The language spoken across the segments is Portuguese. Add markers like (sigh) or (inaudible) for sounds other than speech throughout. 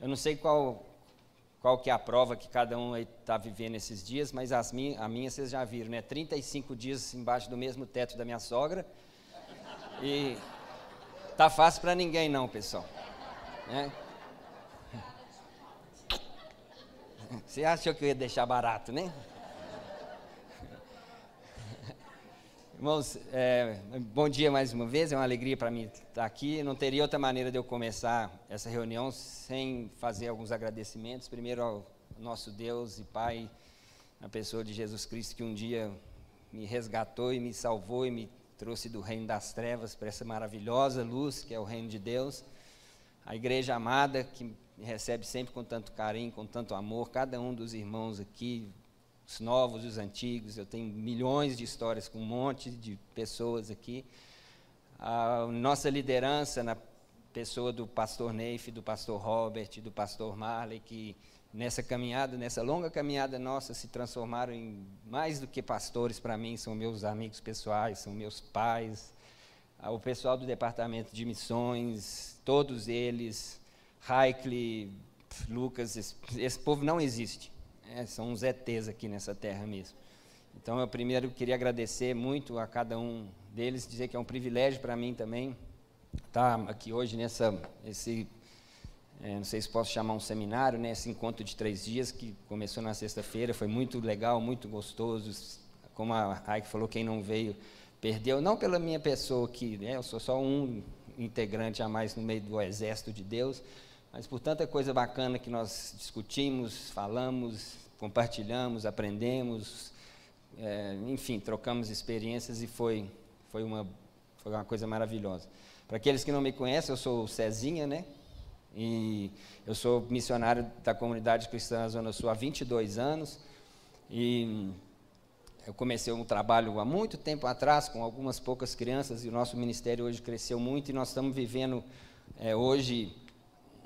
Eu não sei qual, qual que é a prova que cada um está vivendo esses dias, mas as minha, a minha vocês já viram, né? 35 dias embaixo do mesmo teto da minha sogra. E tá fácil para ninguém não, pessoal. Né? Você achou que eu ia deixar barato, né? Irmãos, é, bom dia mais uma vez, é uma alegria para mim estar aqui. Não teria outra maneira de eu começar essa reunião sem fazer alguns agradecimentos. Primeiro ao nosso Deus e Pai, na pessoa de Jesus Cristo, que um dia me resgatou e me salvou e me trouxe do reino das trevas para essa maravilhosa luz que é o reino de Deus. A igreja amada, que me recebe sempre com tanto carinho, com tanto amor, cada um dos irmãos aqui, os novos, os antigos. Eu tenho milhões de histórias com um monte de pessoas aqui. A nossa liderança na pessoa do pastor Neif, do pastor Robert, do pastor Marley, que nessa caminhada, nessa longa caminhada nossa, se transformaram em mais do que pastores para mim, são meus amigos pessoais, são meus pais. O pessoal do departamento de missões, todos eles, Raikle, Lucas, esse, esse povo não existe. É, são uns ETs aqui nessa terra mesmo. Então, eu primeiro queria agradecer muito a cada um deles, dizer que é um privilégio para mim também estar aqui hoje nessa, esse, é, não sei se posso chamar um seminário, né, esse encontro de três dias que começou na sexta-feira, foi muito legal, muito gostoso. Como a Raik falou, quem não veio perdeu, não pela minha pessoa que, né, eu sou só um integrante a mais no meio do exército de Deus, mas por tanta coisa bacana que nós discutimos, falamos, compartilhamos, aprendemos, é, enfim, trocamos experiências e foi, foi, uma, foi uma coisa maravilhosa. Para aqueles que não me conhecem, eu sou o Cezinha, né? E eu sou missionário da comunidade cristã na Zona Sul há 22 anos. E eu comecei um trabalho há muito tempo atrás, com algumas poucas crianças, e o nosso ministério hoje cresceu muito, e nós estamos vivendo é, hoje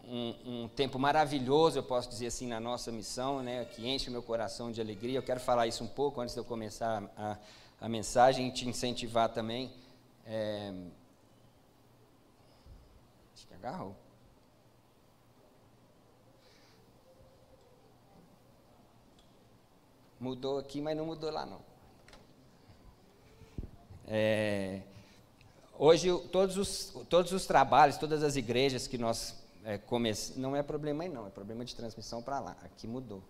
um, um, tempo maravilhoso, eu posso dizer assim, na nossa missão, né, que enche o meu coração de alegria. Eu quero falar isso um pouco antes de eu começar a, a mensagem e te incentivar também. É... Acho que agarrou. Mudou aqui, mas não mudou lá não. É, hoje, todos os, todos os trabalhos, todas as igrejas que nós é, não é problema aí não, é problema de transmissão para lá. Aqui mudou.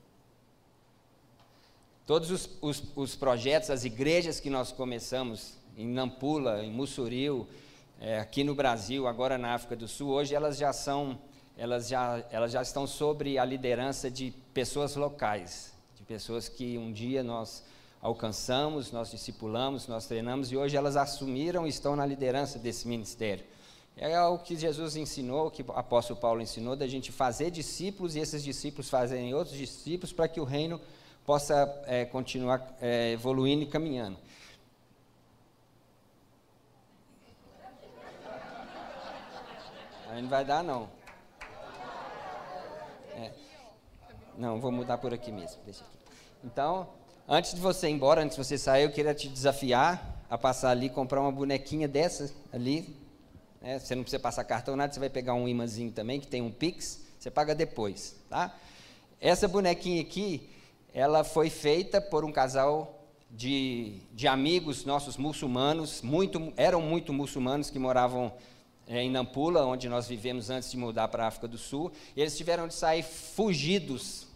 Todos os, os, os, projetos, as igrejas que nós começamos em Nampula, em Mussuril, é, aqui no Brasil, agora na África do Sul, hoje elas já são, elas já, elas já estão sobre a liderança de pessoas locais, de pessoas que um dia nós alcançamos, nós discipulamos, nós treinamos e hoje elas assumiram e estão na liderança desse ministério. É o que Jesus ensinou, que o apóstolo Paulo ensinou, da gente fazer discípulos e esses discípulos fazerem outros discípulos para que o reino possa é, continuar é, evoluindo e caminhando. Aí não vai dar, não. É. Não, vou mudar por aqui mesmo. Aqui. Então, antes de você ir embora, antes de você sair, eu queria te desafiar a passar ali comprar uma bonequinha dessa ali, né? Você não precisa passar cartão, nada, você vai pegar um imãzinho também, que tem um Pix, você paga depois. Tá? Essa bonequinha aqui, ela foi feita por um casal de, de amigos nossos muçulmanos, muito, eram muito muçulmanos que moravam é, em Nampula, onde nós vivemos antes de mudar para a África do Sul, e eles tiveram de sair fugidos,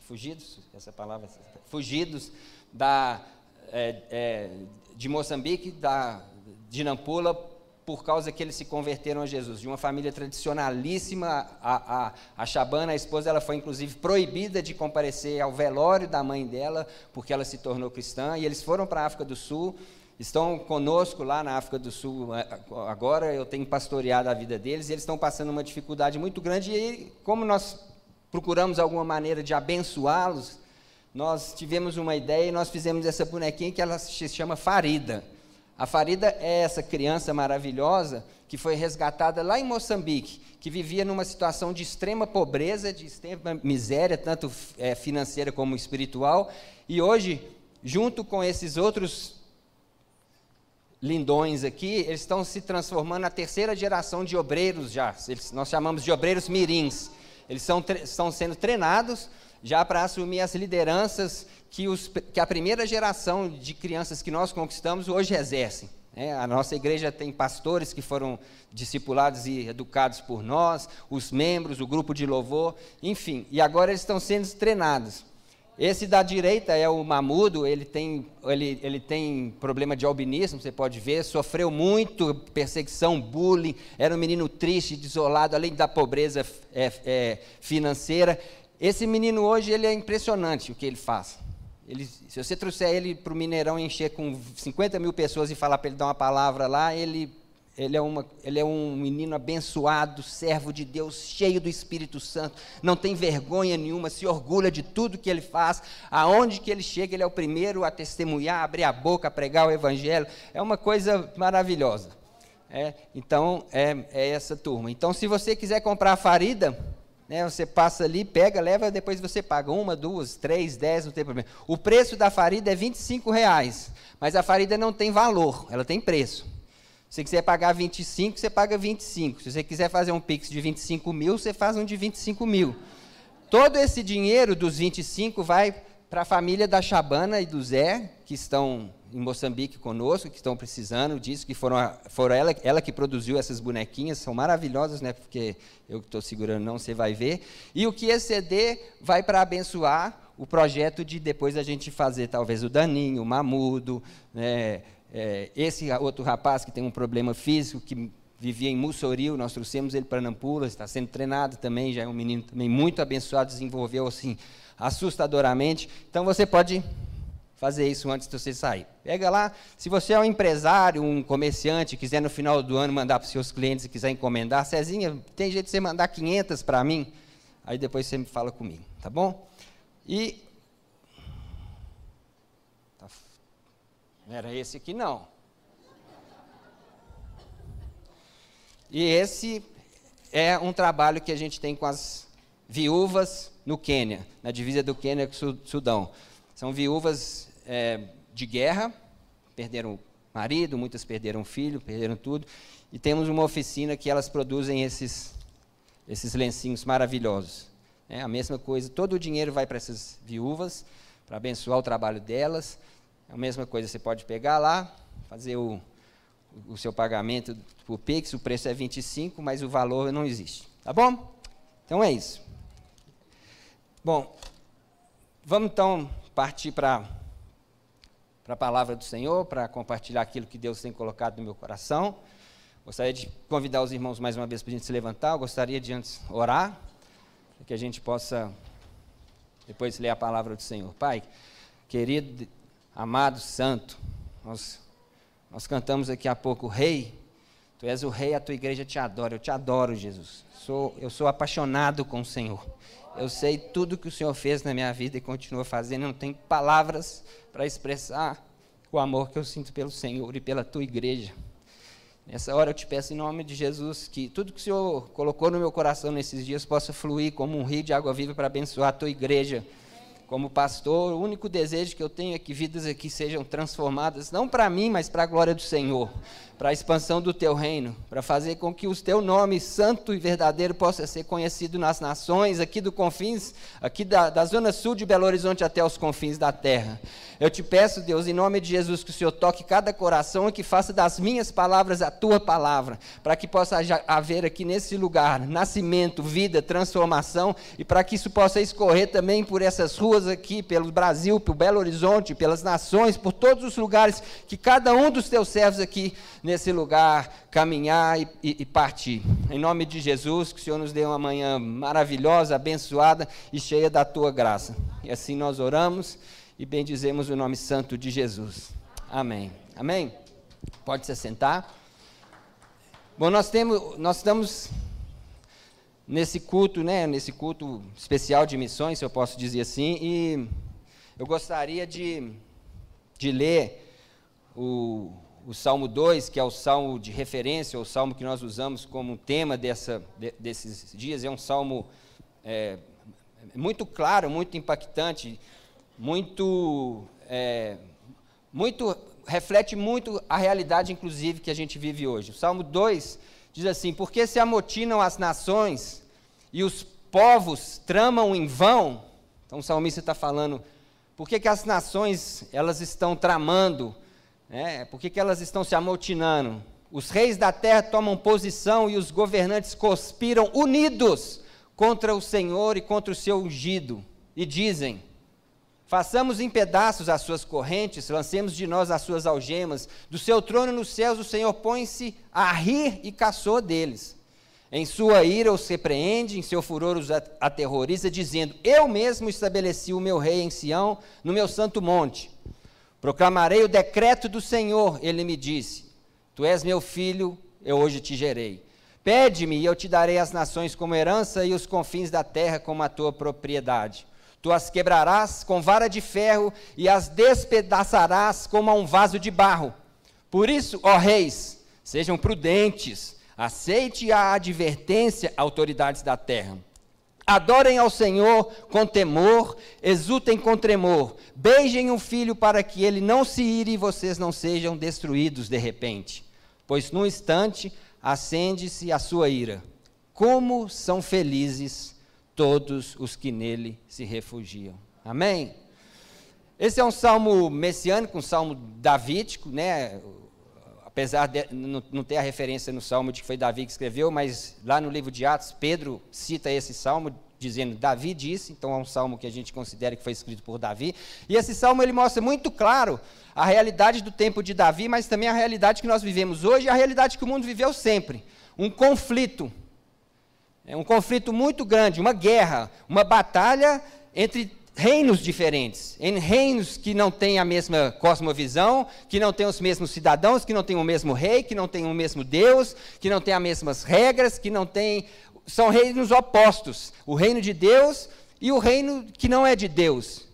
fugidos, essa palavra, fugidos da, é, é, de Moçambique, da, de Nampula por causa que eles se converteram a Jesus. De uma família tradicionalíssima, a, a, a Shabana, a esposa, ela foi inclusive proibida de comparecer ao velório da mãe dela, porque ela se tornou cristã, e eles foram para a África do Sul, estão conosco lá na África do Sul é, agora, eu tenho pastoreado a vida deles, e eles estão passando uma dificuldade muito grande, e como nós procuramos alguma maneira de abençoá-los, nós tivemos uma ideia e nós fizemos essa bonequinha que ela se chama Farida. A Farida é essa criança maravilhosa que foi resgatada lá em Moçambique, que vivia numa situação de extrema pobreza, de extrema miséria, tanto é, financeira como espiritual, e hoje, junto com esses outros lindões aqui, eles estão se transformando na terceira geração de obreiros já. Eles, nós chamamos de obreiros mirins. eles são, estão sendo treinados já para assumir as lideranças que, os, que a primeira geração de crianças que nós conquistamos hoje exercem. É, a nossa igreja tem pastores que foram discipulados e educados por nós, os membros, o grupo de louvor, enfim, e agora eles estão sendo treinados. Esse da direita é o Mamudo, ele tem, ele, ele tem problema de albinismo, você pode ver, sofreu muito perseguição, bullying, era um menino triste, desolado, além da pobreza é, é, financeira. Esse menino hoje ele é impressionante o que ele faz. Ele, se você trouxer ele para o Mineirão encher com 50 mil pessoas e falar para ele dar uma palavra lá, ele, ele, é uma, ele é um menino abençoado, servo de Deus, cheio do Espírito Santo, não tem vergonha nenhuma, se orgulha de tudo que ele faz, aonde que ele chega, ele é o primeiro a testemunhar, abrir a boca, pregar o Evangelho, é uma coisa maravilhosa. É, então, é, é essa turma. Então, se você quiser comprar a farida, né, você passa ali, pega, leva, depois você paga uma, duas, três, dez, não tem problema. O preço da farida é 25 reais, mas a farida não tem valor, ela tem preço. Se você quiser pagar 25, você paga 25. Se você quiser fazer um Pix de 25 mil, você faz um de 25 mil. Todo esse dinheiro dos 25 vai para a família da Chabana e do Zé, que estão em Moçambique conosco, que estão precisando disso, que foram, foram ela, ela que produziu essas bonequinhas, são maravilhosas, né? Porque eu que estou segurando não, você vai ver. E o que exceder vai para abençoar o projeto de depois a gente fazer talvez o Daninho, o Mamudo, né? É, esse outro rapaz que tem um problema físico, que vivia em Mussoril, nós trouxemos ele para Nampula, está sendo treinado também, já é um menino também muito abençoado, desenvolveu assim assustadoramente. Então você pode fazer isso antes de você sair. Pega lá, se você é um empresário, um comerciante, quiser no final do ano mandar para os seus clientes e quiser encomendar, Cezinha, tem jeito de você mandar 500 para mim? Aí depois você me fala comigo, tá bom? E. Tá, não era esse aqui, não. E esse é um trabalho que a gente tem com as viúvas no Quênia, na divisa do Quênia com o Sudão. São viúvas é, de guerra, perderam marido, muitas perderam filho, perderam tudo. E temos uma oficina que elas produzem esses, esses lencinhos maravilhosos. É a mesma coisa, todo o dinheiro vai para essas viúvas, para abençoar o trabalho delas. É a mesma coisa, você pode pegar lá, fazer o, o seu pagamento por Pix, o preço é 25, mas o valor não existe. Tá bom? Então é isso. Bom, vamos então partir para a palavra do Senhor, para compartilhar aquilo que Deus tem colocado no meu coração. Gostaria de convidar os irmãos mais uma vez para a gente se levantar. Eu gostaria de antes orar, para que a gente possa depois ler a palavra do Senhor. Pai, querido, amado, santo, nós, nós cantamos aqui há pouco, Rei, Tu és o Rei, a tua igreja te adora. Eu te adoro, Jesus. Sou, eu sou apaixonado com o Senhor. Eu sei tudo que o Senhor fez na minha vida e continua fazendo. Eu não tenho palavras para expressar o amor que eu sinto pelo Senhor e pela tua igreja. Nessa hora eu te peço em nome de Jesus que tudo que o Senhor colocou no meu coração nesses dias possa fluir como um rio de água viva para abençoar a tua igreja. Como pastor, o único desejo que eu tenho é que vidas aqui sejam transformadas, não para mim, mas para a glória do Senhor para a expansão do teu reino, para fazer com que o teu nome santo e verdadeiro possa ser conhecido nas nações, aqui do confins, aqui da, da zona sul de Belo Horizonte até os confins da terra. Eu te peço, Deus, em nome de Jesus, que o Senhor toque cada coração e que faça das minhas palavras a tua palavra, para que possa haver aqui nesse lugar nascimento, vida, transformação e para que isso possa escorrer também por essas ruas aqui, pelo Brasil, pelo Belo Horizonte, pelas nações, por todos os lugares que cada um dos teus servos aqui nesse lugar, caminhar e, e, e, partir. Em nome de Jesus, que o Senhor nos dê uma manhã maravilhosa, abençoada e cheia da tua graça. E assim nós oramos e bendizemos o nome santo de Jesus. Amém. Amém? Pode se sentar. Bom, nós, temos, nós estamos nesse culto, né, nesse culto especial de missões, se eu posso dizer assim, e eu gostaria de, de ler o, o Salmo 2, que é o salmo de referência, o salmo que nós usamos como tema dessa, de, desses dias, é um salmo é, muito claro, muito impactante, muito, é, muito reflete muito a realidade, inclusive, que a gente vive hoje. O Salmo 2 diz assim: Porque se amotinam as nações e os povos tramam em vão. Então o salmista está falando, por que, que as nações elas estão tramando? Né? Por que, que elas estão se amotinando? Os reis da terra tomam posição e os governantes conspiram unidos contra o Senhor e contra o seu ungido. E dizem: Façamos em pedaços as suas correntes, lancemos de nós as suas algemas. Do seu trono nos céus o Senhor põe-se a rir e caçou deles. Em sua ira os repreende, em seu furor os aterroriza, dizendo: Eu mesmo estabeleci o meu rei em Sião, no meu santo monte. Proclamarei o decreto do Senhor, ele me disse: Tu és meu filho, eu hoje te gerei. Pede-me e eu te darei as nações como herança e os confins da terra como a tua propriedade. Tu as quebrarás com vara de ferro e as despedaçarás como a um vaso de barro. Por isso, ó reis, sejam prudentes, aceite a advertência, autoridades da terra. Adorem ao Senhor com temor, exultem com tremor, beijem o filho para que ele não se ire e vocês não sejam destruídos de repente. Pois num instante acende-se a sua ira. Como são felizes todos os que nele se refugiam. Amém? Esse é um salmo messiânico, um salmo davídico, né? apesar de não ter a referência no salmo de que foi Davi que escreveu, mas lá no livro de Atos, Pedro cita esse salmo dizendo Davi disse, então é um salmo que a gente considera que foi escrito por Davi. E esse salmo ele mostra muito claro a realidade do tempo de Davi, mas também a realidade que nós vivemos hoje a realidade que o mundo viveu sempre. Um conflito é um conflito muito grande, uma guerra, uma batalha entre reinos diferentes, em reinos que não têm a mesma cosmovisão, que não têm os mesmos cidadãos, que não têm o mesmo rei, que não têm o mesmo Deus, que não têm as mesmas regras, que não têm. São reinos opostos. O reino de Deus e o reino que não é de Deus,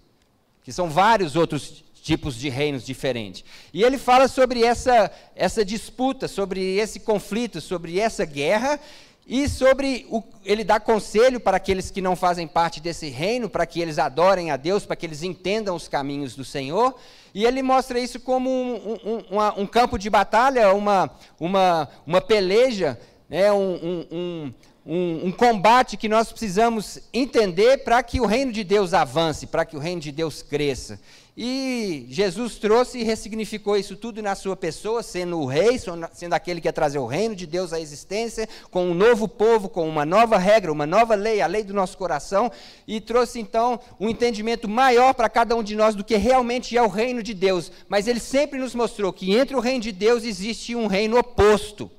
que são vários outros tipos de reinos diferentes. E ele fala sobre essa, essa disputa, sobre esse conflito, sobre essa guerra, e sobre o, ele dá conselho para aqueles que não fazem parte desse reino, para que eles adorem a Deus, para que eles entendam os caminhos do Senhor. E ele mostra isso como um, um, um campo de batalha, uma, uma, uma peleja, né, um, um, um, combate que nós precisamos entender para que o reino de Deus avance, para que o reino de Deus cresça. E Jesus trouxe e ressignificou isso tudo na sua pessoa, sendo o rei, sendo aquele que ia trazer o reino de Deus à existência, com um novo povo, com uma nova regra, uma nova lei, a lei do nosso coração, e trouxe então um entendimento maior para cada um de nós do que realmente é o reino de Deus. Mas ele sempre nos mostrou que entre o reino de Deus existe um reino oposto.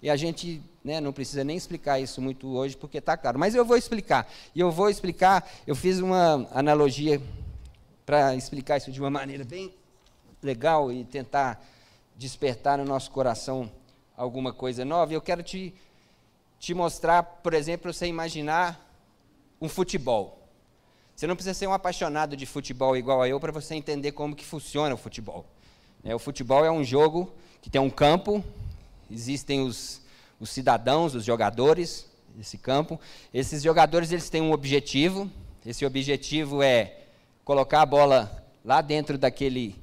E a gente né, não precisa nem explicar isso muito hoje, porque está claro. Mas eu vou explicar. E eu vou explicar, eu fiz uma analogia para explicar isso de uma maneira bem legal e tentar despertar no nosso coração alguma coisa nova. Eu quero te, te mostrar, por exemplo, você imaginar um futebol. Você não precisa ser um apaixonado de futebol igual a eu para você entender como que funciona o futebol. É, o futebol é um jogo que tem um campo, existem os, os cidadãos, os jogadores desse campo. Esses jogadores eles têm um objetivo. Esse objetivo é colocar a bola lá dentro daquele,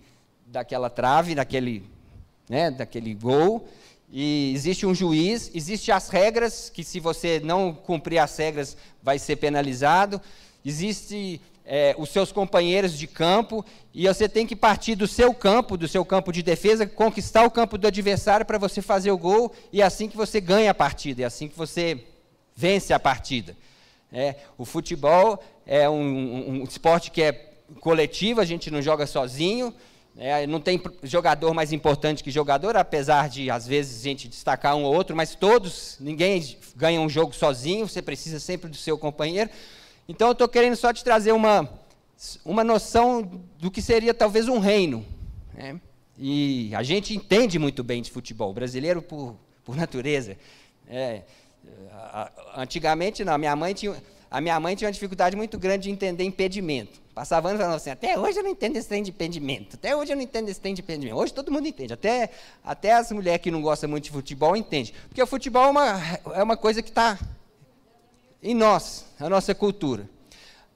daquela trave, daquele, né, daquele gol. E existe um juiz, existem as regras, que se você não cumprir as regras vai ser penalizado. Existem é, os seus companheiros de campo, e você tem que partir do seu campo, do seu campo de defesa, conquistar o campo do adversário para você fazer o gol, e é assim que você ganha a partida, é assim que você vence a partida. É, o futebol é um, um, um esporte que é coletivo, a gente não joga sozinho. É, não tem jogador mais importante que jogador, apesar de às vezes a gente destacar um ou outro, mas todos, ninguém ganha um jogo sozinho, você precisa sempre do seu companheiro. Então eu estou querendo só te trazer uma, uma noção do que seria talvez um reino. Né? E a gente entende muito bem de futebol, brasileiro por, por natureza. É, antigamente não, minha mãe tinha, a minha mãe tinha uma dificuldade muito grande de entender impedimento. Passava anos falando assim, até hoje eu não entendo esse trem de impedimento, até hoje eu não entendo esse trem de impedimento. Hoje todo mundo entende, até, até as mulheres que não gostam muito de futebol entendem. Porque o futebol é uma, é uma coisa que está em nós, a nossa cultura.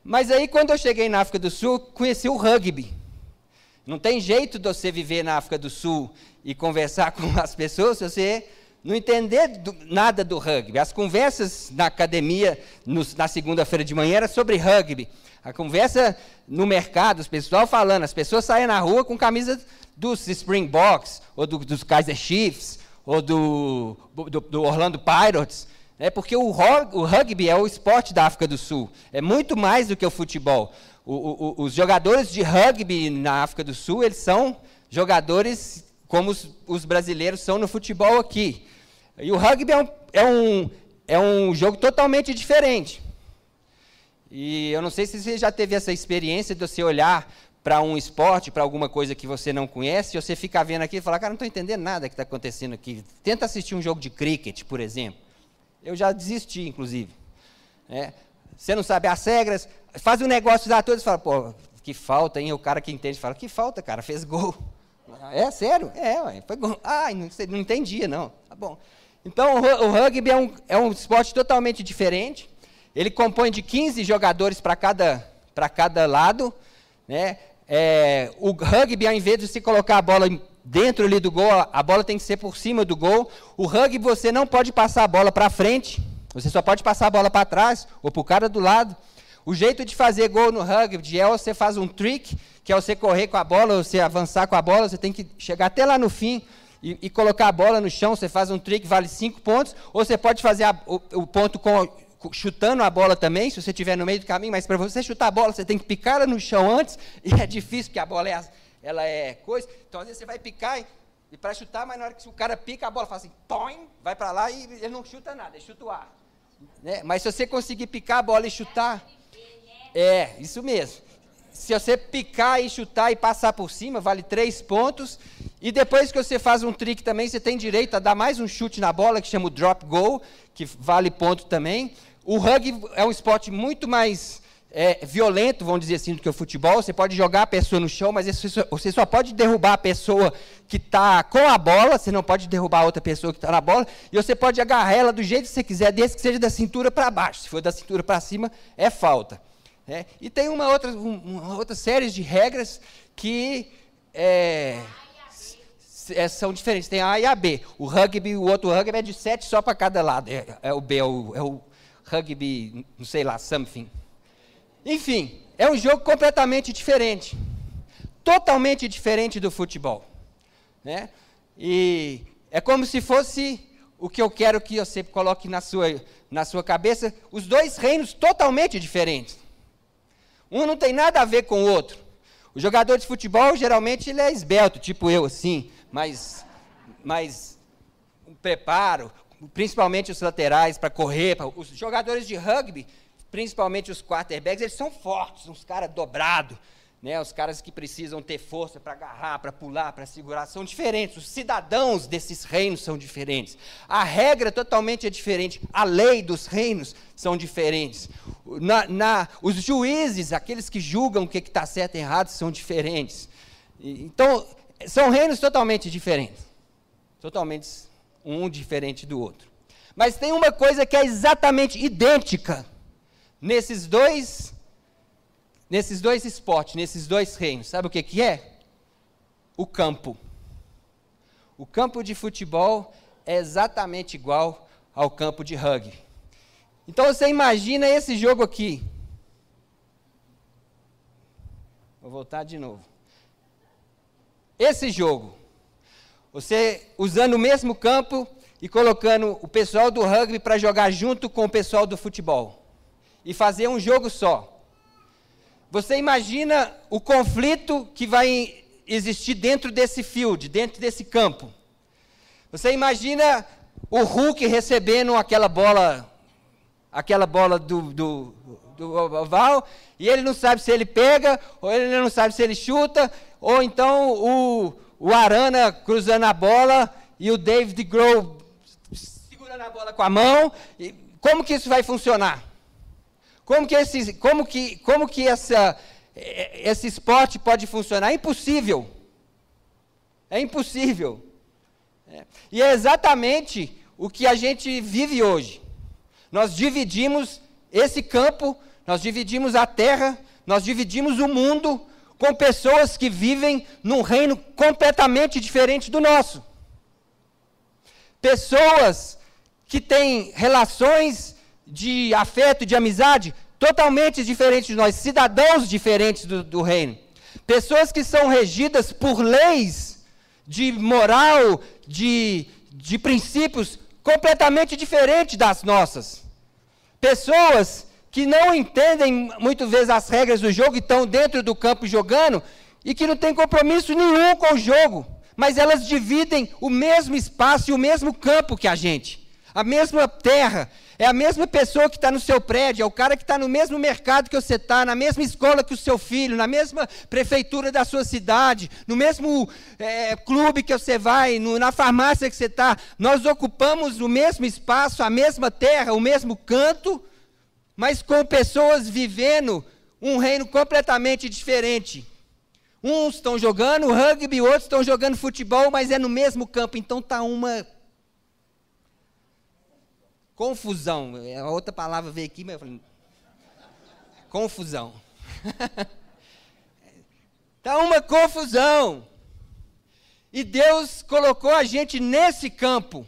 Mas aí quando eu cheguei na África do Sul, conheci o rugby. Não tem jeito de você viver na África do Sul e conversar (laughs) com as pessoas se você não entender do, nada do rugby. As conversas na academia, na segunda-feira de manhã, era sobre rugby. A conversa no mercado, os pessoal falando, as pessoas saem na rua com camisa dos Springboks, ou do, dos Kaiser Chiefs, ou do, do, do Orlando Pirates. É porque o, o, rugby é o esporte da África do Sul. É muito mais do que o futebol. O, o, os jogadores de rugby na África do Sul, eles são jogadores como os, os brasileiros são no futebol aqui. E o rugby é um, é um, é um jogo totalmente diferente. E eu não sei se você já teve essa experiência de você olhar para um esporte, para alguma coisa que você não conhece, e você ficar vendo aqui e falar, cara, não estou entendendo nada que está acontecendo aqui. Tenta assistir um jogo de cricket, por exemplo. Eu já desisti, inclusive. É, você não sabe as regras, faz um negócio da todos e fala, pô, que falta, hein? O cara que entende fala, que falta, cara, fez gol. É sério? É, ué, foi gol. Ah, não, não entendia, não. Tá bom. Então, o, rugby é um, é um esporte totalmente diferente. Ele compõe de 15 jogadores para cada, cada lado. Né? É, o rugby, ao invés de se colocar a bola dentro ali do gol, a bola tem que ser por cima do gol. O rugby você não pode passar a bola para frente, você só pode passar a bola para trás ou para o cara do lado. O jeito de fazer gol no rugby é você faz um trick, que é você correr com a bola, você avançar com a bola, você tem que chegar até lá no fim e, e colocar a bola no chão, você faz um trick, vale cinco pontos, ou você pode fazer a, o, o, ponto com, chutando a bola também, se você estiver no meio do caminho, mas para você chutar a bola, você tem que picar ela no chão antes, (laughs) e é difícil, porque a bola é, ela é coisa, então às vezes você vai picar e, e para chutar, mas na hora que o cara pica, a bola faz assim, toim, vai para lá e ele não chuta nada, ele chuta o ar. Né? Mas se você conseguir picar a bola e chutar, é, isso mesmo. Se você picar e chutar e passar por cima, vale três pontos. E depois que você faz um trick também, você tem direito a dar mais um chute na bola, que chama o drop goal, que vale ponto também. O rugby é um esporte muito mais é, violento, vamos dizer assim, do que o futebol. Você pode jogar a pessoa no chão, mas você só pode derrubar a pessoa que está com a bola, você não pode derrubar a outra pessoa que está na bola, e você pode agarrar ela do jeito que você quiser, desde que seja da cintura para baixo. Se for da cintura para cima, é falta. É, e tem uma outra, uma outra série de regras que é, é, são diferentes. Tem A e a B. O rugby, o outro rugby é de sete só para cada lado. É, é, o B, é o, é o rugby, não sei lá, something. Enfim, é um jogo completamente diferente. Totalmente diferente do futebol. Né? E é como se fosse o que eu quero que você coloque na sua, na sua cabeça, os dois reinos totalmente diferentes. Um não tem nada a ver com o outro. O jogador de futebol, geralmente, ele é esbelto, tipo eu, assim, mas, mas preparo, principalmente os laterais para correr. Pra, os jogadores de rugby, principalmente os quarterbacks, eles são fortes, uns caras dobrados, né, os caras que precisam ter força para agarrar, para pular, para segurar, são diferentes. Os cidadãos desses reinos são diferentes. A regra totalmente é diferente. A lei dos reinos são diferentes. Na, na, os juízes, aqueles que julgam o que está certo e errado, são diferentes. Então, são reinos totalmente diferentes. Totalmente um diferente do outro. Mas tem uma coisa que é exatamente idêntica nesses dois nesses dois esportes, nesses dois reinos, sabe o que, que é? O campo. O campo de futebol é exatamente igual ao campo de rugby. Então você imagina esse jogo aqui. Vou voltar de novo. Esse jogo, você usando o mesmo campo e colocando o pessoal do rugby para jogar junto com o pessoal do futebol. E fazer um jogo só. Você imagina o conflito que vai existir dentro desse field, dentro desse campo. Você imagina o Hulk recebendo aquela bola, aquela bola do, do, do oval, e ele não sabe se ele pega, ou ele não sabe se ele chuta, ou então o, o Arana cruzando a bola e o David Grohl segurando a bola com a mão. como que isso vai funcionar? Como que, esse, como que, como que essa, esse esporte pode funcionar? É impossível. É impossível. É. E é exatamente o que a gente vive hoje. Nós dividimos esse campo, nós dividimos a terra, nós dividimos o mundo com pessoas que vivem num reino completamente diferente do nosso. pessoas que têm relações de afeto, de amizade, totalmente diferentes de nós, cidadãos diferentes do, do reino. Pessoas que são regidas por leis de moral, de, de princípios completamente diferentes das nossas. Pessoas que não entendem muitas vezes as regras do jogo e estão dentro do campo jogando e que não têm compromisso nenhum com o jogo, mas elas dividem o mesmo espaço e o mesmo campo que a gente, a mesma terra, é a mesma pessoa que está no seu prédio, é o cara que está no mesmo mercado que você está, na mesma escola que o seu filho, na mesma prefeitura da sua cidade, no mesmo é, clube que você vai, no, na farmácia que você está. Nós ocupamos o mesmo espaço, a mesma terra, o mesmo canto, mas com pessoas vivendo um reino completamente diferente. Uns estão jogando rugby, outros estão jogando futebol, mas é no mesmo campo. Então está uma Confusão. A outra palavra veio aqui, mas eu falei. Confusão. Está (laughs) uma confusão. E Deus colocou a gente nesse campo.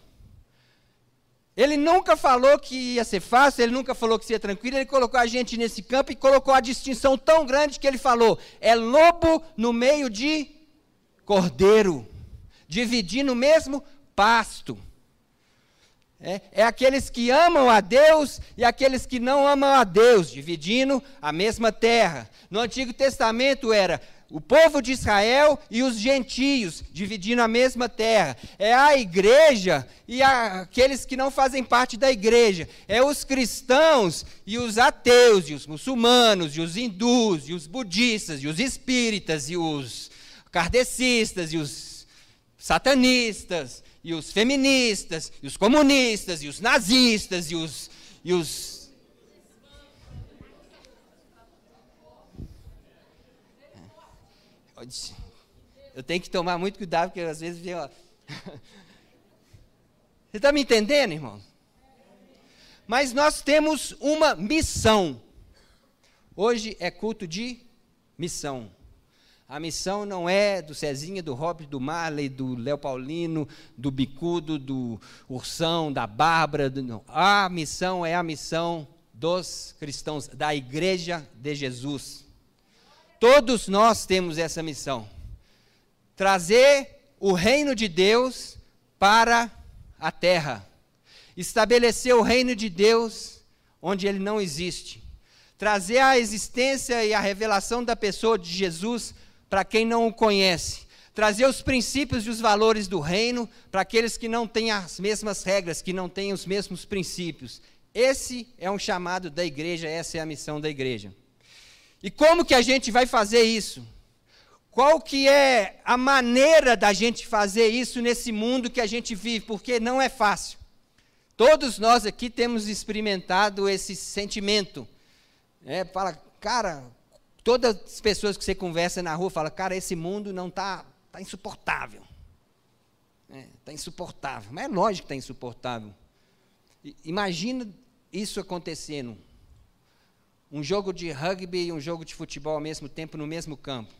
Ele nunca falou que ia ser fácil, ele nunca falou que ia ser tranquilo, ele colocou a gente nesse campo e colocou a distinção tão grande que ele falou: é lobo no meio de cordeiro, dividindo o mesmo pasto. É, é, aqueles que amam a Deus e aqueles que não amam a Deus, dividindo a mesma terra. No Antigo Testamento era o povo de Israel e os gentios, dividindo a mesma terra. É a igreja e a, aqueles que não fazem parte da igreja. É os cristãos e os ateus, e os muçulmanos, e os hindus, e os budistas, e os espíritas, e os kardecistas, e os satanistas e os feministas, e os comunistas, e os nazistas, e os. E os eu tenho que tomar muito cuidado, porque às vezes vem. (laughs) Você está me entendendo, irmão? Mas nós temos uma missão. Hoje é culto de missão. A missão não é do Cezinha, do Robert, do Marley, do Léo Paulino, do Bicudo, do Ursão, da Bárbara. Do, não. A missão é a missão dos cristãos, da Igreja de Jesus. Todos nós temos essa missão. Trazer o reino de Deus para a terra. Estabelecer o reino de Deus onde ele não existe. Trazer a existência e a revelação da pessoa de Jesus para quem não o conhece. Trazer os princípios e os valores do reino para aqueles que não têm as mesmas regras, que não têm os mesmos princípios. Esse é um chamado da igreja, essa é a missão da igreja. E como que a gente vai fazer isso? Qual que é a maneira da gente fazer isso nesse mundo que a gente vive? Porque não é fácil. Todos nós aqui temos experimentado esse sentimento. É, fala, cara, Todas as pessoas que você conversa na rua falam, cara, esse mundo não está tá insuportável. Está é, tá insuportável. Mas é lógico que está insuportável. Imagina isso acontecendo. Um jogo de rugby e um jogo de futebol ao mesmo tempo no mesmo campo.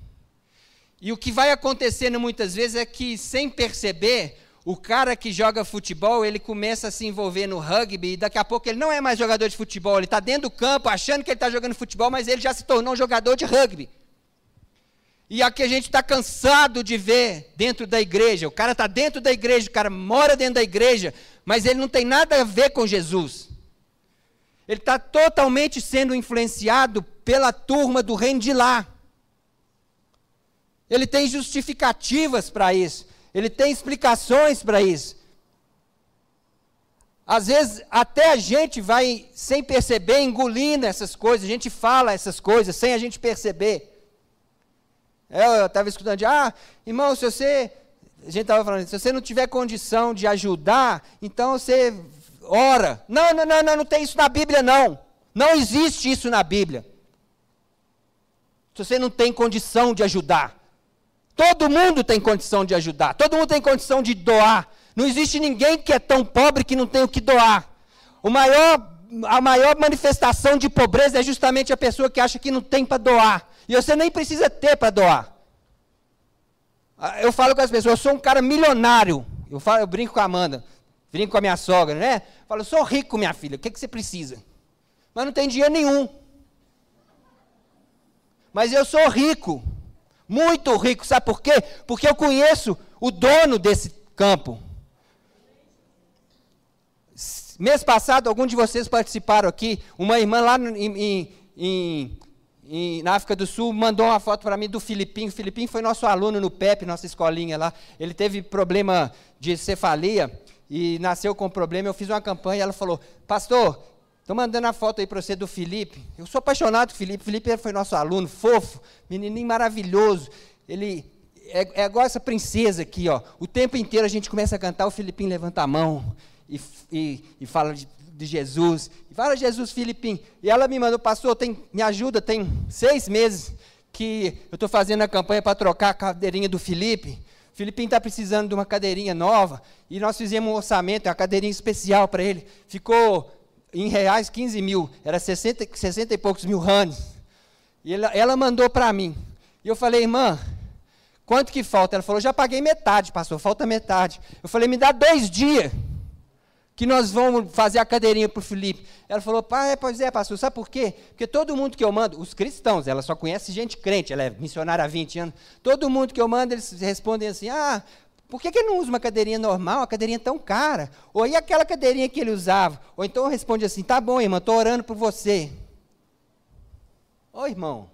E o que vai acontecendo muitas vezes é que, sem perceber, o cara que joga futebol, ele começa a se envolver no rugby e daqui a pouco ele não é mais jogador de futebol, ele está dentro do campo achando que ele está jogando futebol, mas ele já se tornou um jogador de rugby. E aqui a gente está cansado de ver dentro da igreja. O cara está dentro da igreja, o cara mora dentro da igreja, mas ele não tem nada a ver com Jesus. Ele está totalmente sendo influenciado pela turma do reino de lá. Ele tem justificativas para isso. Ele tem explicações para isso. Às vezes, até a gente vai, sem perceber, engolindo essas coisas, a gente fala essas coisas sem a gente perceber. É, eu estava escutando, de, ah, irmão, se você, a gente estava falando, se você não tiver condição de ajudar, então você ora. Não, não, não, não, não tem isso na Bíblia, não. Não existe isso na Bíblia. Se você não tem condição de ajudar. Todo mundo tem condição de ajudar, todo mundo tem condição de doar. Não existe ninguém que é tão pobre que não tem o que doar. O maior, a maior manifestação de pobreza é justamente a pessoa que acha que não tem para doar. E você nem precisa ter para doar. Ah, eu falo com as pessoas, eu sou um cara milionário. Eu, falo, eu brinco com a Amanda. Brinco com a minha sogra, né? Falo, sou rico, minha filha, o que, que você precisa? Mas não tem dinheiro nenhum. Mas eu sou rico, muito rico, sabe por quê? Porque eu conheço o dono desse campo. Mês passado, alguns de vocês participaram aqui. Uma irmã lá em, em, em, na África do Sul mandou uma foto para mim do Filipinho. O Filipinho foi nosso aluno no PEP, nossa escolinha lá. Ele teve problema de cefalia e nasceu com problema. Eu fiz uma campanha ela falou: Pastor, estou mandando a foto aí para você do Felipe. Eu sou apaixonado por Felipe. Felipe foi nosso aluno, fofo, menininho maravilhoso. Ele é, é igual essa princesa aqui, ó. O tempo inteiro a gente começa a cantar, o Filipinho levanta a mão e, e, e fala de, de, Jesus. E fala Jesus, Filipinho. E ela me mandou, pastor, tem, me ajuda, tem seis meses que eu estou fazendo a campanha para trocar a cadeirinha do Felipe. O Filipinho está precisando de uma cadeirinha nova. E nós fizemos um orçamento, uma cadeirinha especial para ele. Ficou em reais 15 mil. Era 60, 60 e poucos mil randes. E ela, ela mandou para mim. E eu falei, irmã, quanto que falta? Ela falou, já paguei metade, pastor, falta metade. Eu falei, me dá dois dias que nós vamos fazer a cadeirinha para o Felipe. Ela falou, pai, pois é, pastor, sabe por quê? Porque todo mundo que eu mando, os cristãos, ela só conhece gente crente, ela é missionária há 20 anos, todo mundo que eu mando, eles respondem assim, ah, por que, que ele não usa uma cadeirinha normal, uma cadeirinha tão cara? Ou e aquela cadeirinha que ele usava? Ou então responde assim, tá bom, irmã, estou orando por você. Ô irmão,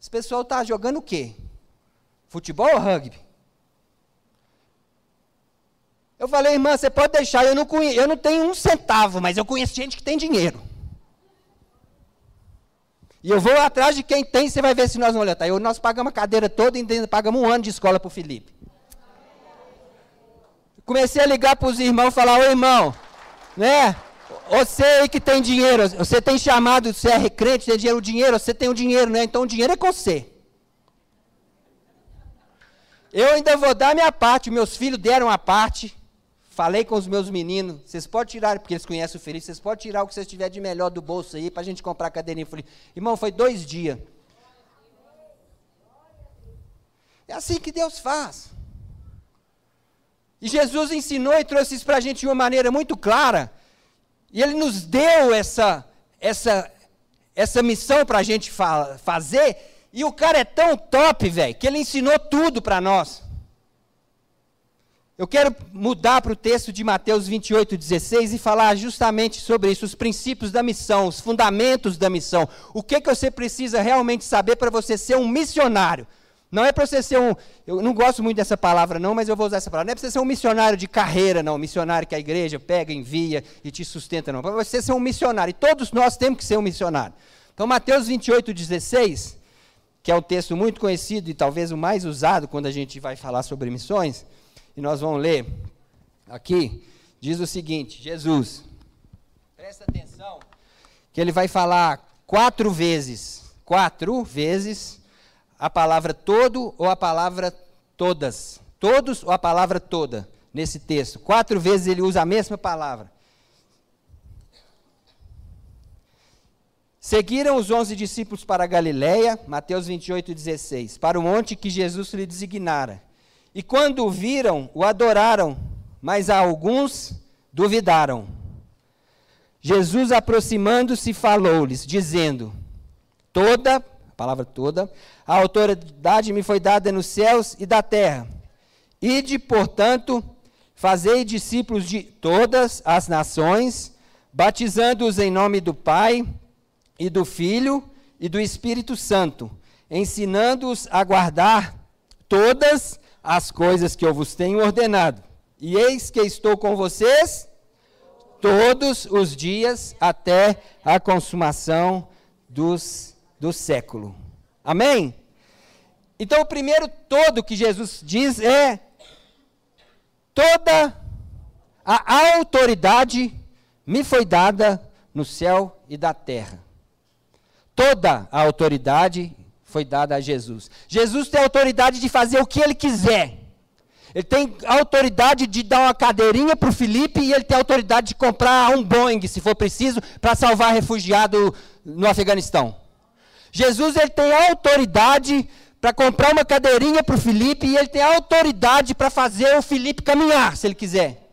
esse pessoal está jogando o quê? Futebol ou rugby? Eu falei, irmã, você pode deixar, eu não, conhe... eu não tenho um centavo, mas eu conheço gente que tem dinheiro. E eu vou atrás de quem tem, você vai ver se nós vamos olhar. Tá? Eu, nós pagamos a cadeira toda e pagamos um ano de escola para o Felipe. Comecei a ligar para os irmãos e falar, ô irmão, né? Você aí que tem dinheiro, você tem chamado, você é crente, tem dinheiro, o dinheiro, você tem o dinheiro, né? Então o dinheiro é com você. Eu ainda vou dar minha parte, meus filhos deram a parte. Falei com os meus meninos, vocês podem tirar, porque eles conhecem o Felipe, vocês podem tirar o que vocês tiverem de melhor do bolso aí, para a gente comprar a cadeirinha. falei, irmão, foi dois dias. É assim que Deus faz. E Jesus ensinou e trouxe isso para a gente de uma maneira muito clara. E Ele nos deu essa, essa, essa missão para a gente fa fazer. E o cara é tão top, velho, que ele ensinou tudo para nós. Eu quero mudar para o texto de Mateus 28, 16 e falar justamente sobre isso, os princípios da missão, os fundamentos da missão. O que, que você precisa realmente saber para você ser um missionário? Não é para você ser um. Eu não gosto muito dessa palavra, não, mas eu vou usar essa palavra. Não é para você ser um missionário de carreira, não. Um missionário que a igreja pega, envia e te sustenta, não. Para você ser um missionário. E todos nós temos que ser um missionário. Então, Mateus 28, 16, que é um texto muito conhecido e talvez o mais usado quando a gente vai falar sobre missões e nós vamos ler aqui, diz o seguinte: Jesus, presta atenção, que ele vai falar quatro vezes, quatro vezes, a palavra todo ou a palavra todas. Todos ou a palavra toda, nesse texto. Quatro vezes ele usa a mesma palavra. Seguiram os onze discípulos para a Galiléia, Mateus 28, 16, para o monte que Jesus lhe designara. E quando o viram, o adoraram, mas alguns duvidaram. Jesus, aproximando-se, falou-lhes, dizendo: Toda, palavra toda, a autoridade me foi dada nos céus e da terra. Ide, portanto, fazei discípulos de todas as nações, batizando-os em nome do Pai e do Filho e do Espírito Santo, ensinando-os a guardar todas as coisas que eu vos tenho ordenado. E eis que estou com vocês todos os dias até a consumação dos, do século. Amém? Então, o primeiro todo que Jesus diz é: toda a autoridade me foi dada no céu e da terra. Toda a autoridade foi dada a Jesus. Jesus tem autoridade de fazer o que ele quiser. Ele tem autoridade de dar uma cadeirinha para o Felipe e ele tem autoridade de comprar um Boeing, se for preciso, para salvar refugiado no Afeganistão. Jesus ele tem autoridade para comprar uma cadeirinha para o Felipe e ele tem autoridade para fazer o Felipe caminhar, se ele quiser.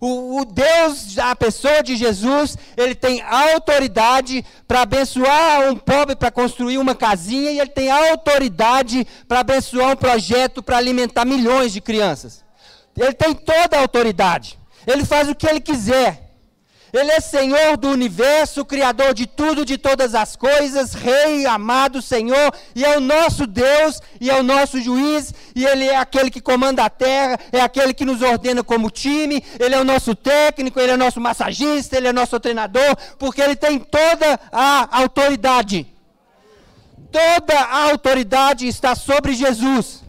O, o, Deus, a pessoa de Jesus, ele tem autoridade para abençoar um pobre para construir uma casinha e ele tem autoridade para abençoar um projeto para alimentar milhões de crianças. Ele tem toda a autoridade. Ele faz o que ele quiser. Ele é Senhor do universo, Criador de tudo, de todas as coisas, Rei, amado Senhor, e é o nosso Deus, e é o nosso juiz, e Ele é aquele que comanda a terra, é aquele que nos ordena como time, Ele é o nosso técnico, Ele é o nosso massagista, Ele é nosso treinador, porque Ele tem toda a autoridade. Toda a autoridade está sobre Jesus.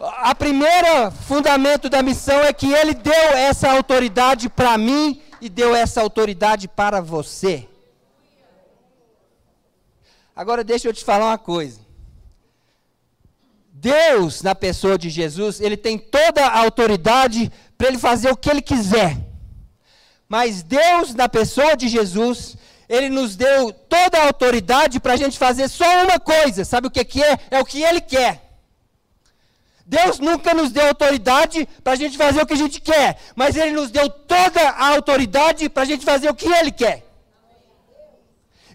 A primeira fundamento da missão é que ele deu essa autoridade para mim e deu essa autoridade para você. Agora deixa eu te falar uma coisa. Deus, na pessoa de Jesus, ele tem toda a autoridade para ele fazer o que ele quiser. Mas Deus, na pessoa de Jesus, ele nos deu toda a autoridade para a gente fazer só uma coisa. Sabe o que, que é? É o que ele quer. Deus nunca nos deu autoridade para a gente fazer o que a gente quer, mas Ele nos deu toda a autoridade para a gente fazer o que Ele quer.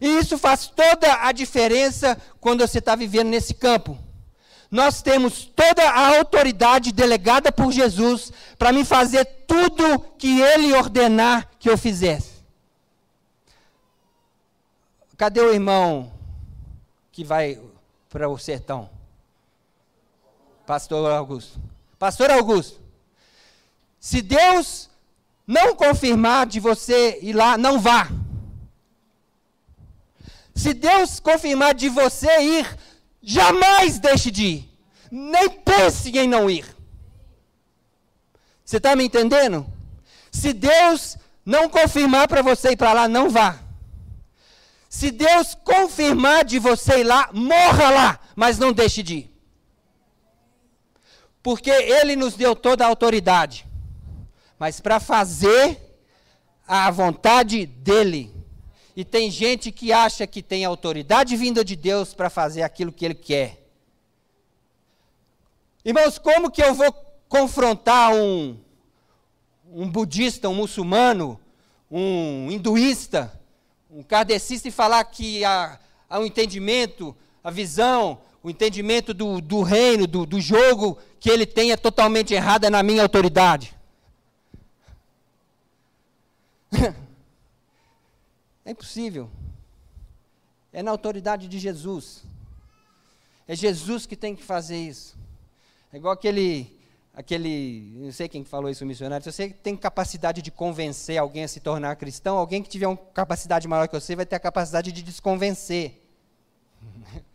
E isso faz toda a diferença quando você está vivendo nesse campo. Nós temos toda a autoridade delegada por Jesus para me fazer tudo que Ele ordenar que eu fizesse. Cadê o irmão que vai para o sertão? Pastor Augusto. Pastor Augusto, se Deus não confirmar de você ir lá, não vá. Se Deus confirmar de você ir, jamais deixe de ir. Nem pense em não ir. Você está me entendendo? Se Deus não confirmar para você ir para lá, não vá. Se Deus confirmar de você ir lá, morra lá, mas não deixe de ir porque Ele nos deu toda a autoridade, mas para fazer a vontade dEle. E tem gente que acha que tem autoridade vinda de Deus para fazer aquilo que Ele quer. Irmãos, como que eu vou confrontar um, um budista, um muçulmano, um hinduísta, um kardecista e falar que há, há um entendimento, a visão, o entendimento do, do reino, do, do jogo que ele tem é totalmente errado, é na minha autoridade. (laughs) É impossível. É na autoridade de Jesus. É Jesus que tem que fazer isso. É igual aquele, aquele, não sei quem falou isso, o missionário. Se você tem capacidade de convencer alguém a se tornar cristão, alguém que tiver uma capacidade maior que você vai ter a capacidade de desconvencer. (laughs)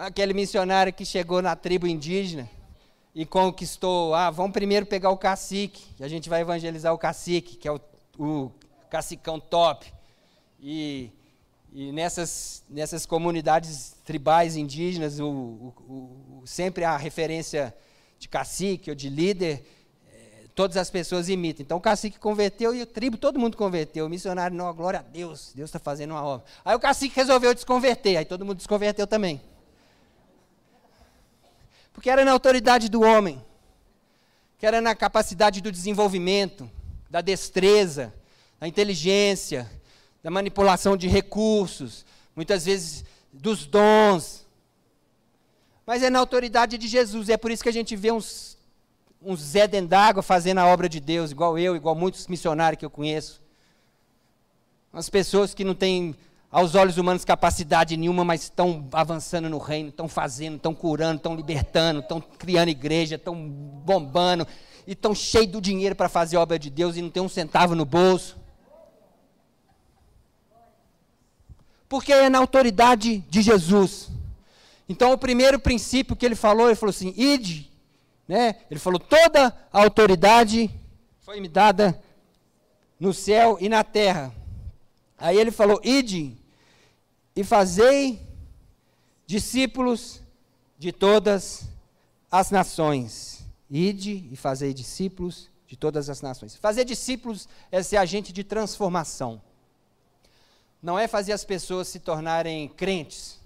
Aquele missionário que chegou na tribo indígena e conquistou, ah, vamos primeiro pegar o cacique, e a gente vai evangelizar o cacique, que é o, o cacicão top. E, e nessas, nessas comunidades tribais indígenas, o, o, sempre a referência de cacique ou de líder, eh, todas as pessoas imitam. Então o cacique converteu e o tribo, todo mundo converteu. O missionário, não, glória a Deus, Deus está fazendo uma obra. Aí o cacique resolveu desconverter, aí todo mundo desconverteu também. Porque era na autoridade do homem, que era na capacidade do desenvolvimento, da destreza, da inteligência, da manipulação de recursos, muitas vezes dos dons. Mas é na autoridade de Jesus, é por isso que a gente vê uns, uns Zé d'água fazendo a obra de Deus, igual eu, igual muitos missionários que eu conheço. Umas pessoas que não têm aos olhos humanos capacidade nenhuma, mas estão avançando no reino, estão fazendo, estão curando, estão libertando, estão criando igreja, estão bombando, e estão cheios do dinheiro para fazer a obra de Deus e não tem um centavo no bolso. Porque é na autoridade de Jesus. Então, o primeiro princípio que ele falou, ele falou assim: ide, né? Ele falou: toda a autoridade foi me dada no céu e na terra. Aí ele falou: ide e fazei discípulos de todas as nações. Ide e fazei discípulos de todas as nações. Fazer discípulos é ser agente de transformação. Não é fazer as pessoas se tornarem crentes.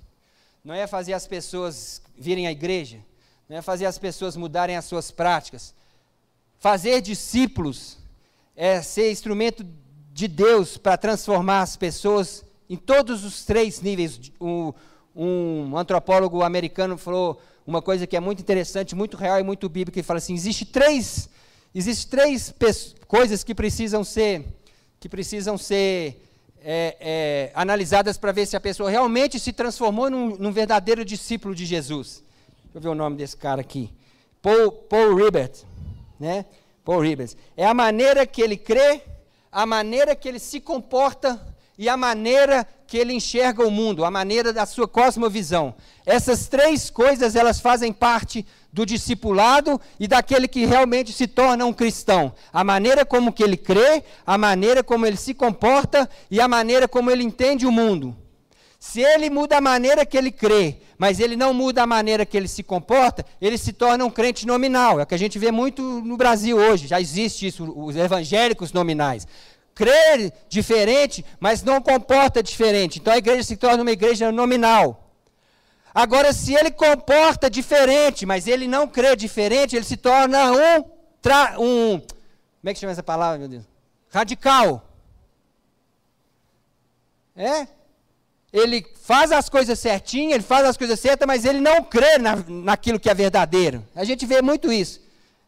Não é fazer as pessoas virem à igreja. Não é fazer as pessoas mudarem as suas práticas. fazer discípulos, é ser instrumento de Deus para transformar as pessoas em todos os três níveis. Um, antropólogo americano falou uma coisa que é muito interessante, muito real e muito bíblica, ele fala assim: existe três, existe três coisas que precisam ser, que precisam ser é, é, analisadas para ver se a pessoa realmente se transformou num, num, verdadeiro discípulo de Jesus. Deixa eu ver o nome desse cara aqui. Paul, Paul. Né? Paul Ribert. É a maneira que ele crê, a maneira que ele se comporta e a maneira que ele enxerga o mundo, a maneira da sua cosmovisão. Essas três coisas elas fazem parte do discipulado e daquele que realmente se torna um cristão. A maneira como que ele crê, a maneira como ele se comporta e a maneira como ele entende o mundo. Se ele muda a maneira que ele crê, mas ele não muda a maneira que ele se comporta, ele se torna um crente nominal. É o que a gente vê muito no Brasil hoje. Já existe isso, os evangélicos nominais. Crê diferente, mas não comporta diferente. Então a igreja se torna uma igreja nominal. Agora, se ele comporta diferente, mas ele não crê diferente, ele se torna um, tra, um como é que chama essa palavra, meu Deus? Radical. É? Ele faz as coisas certinho, ele faz as coisas certas, mas ele não crê na, naquilo que é verdadeiro. A gente vê muito isso.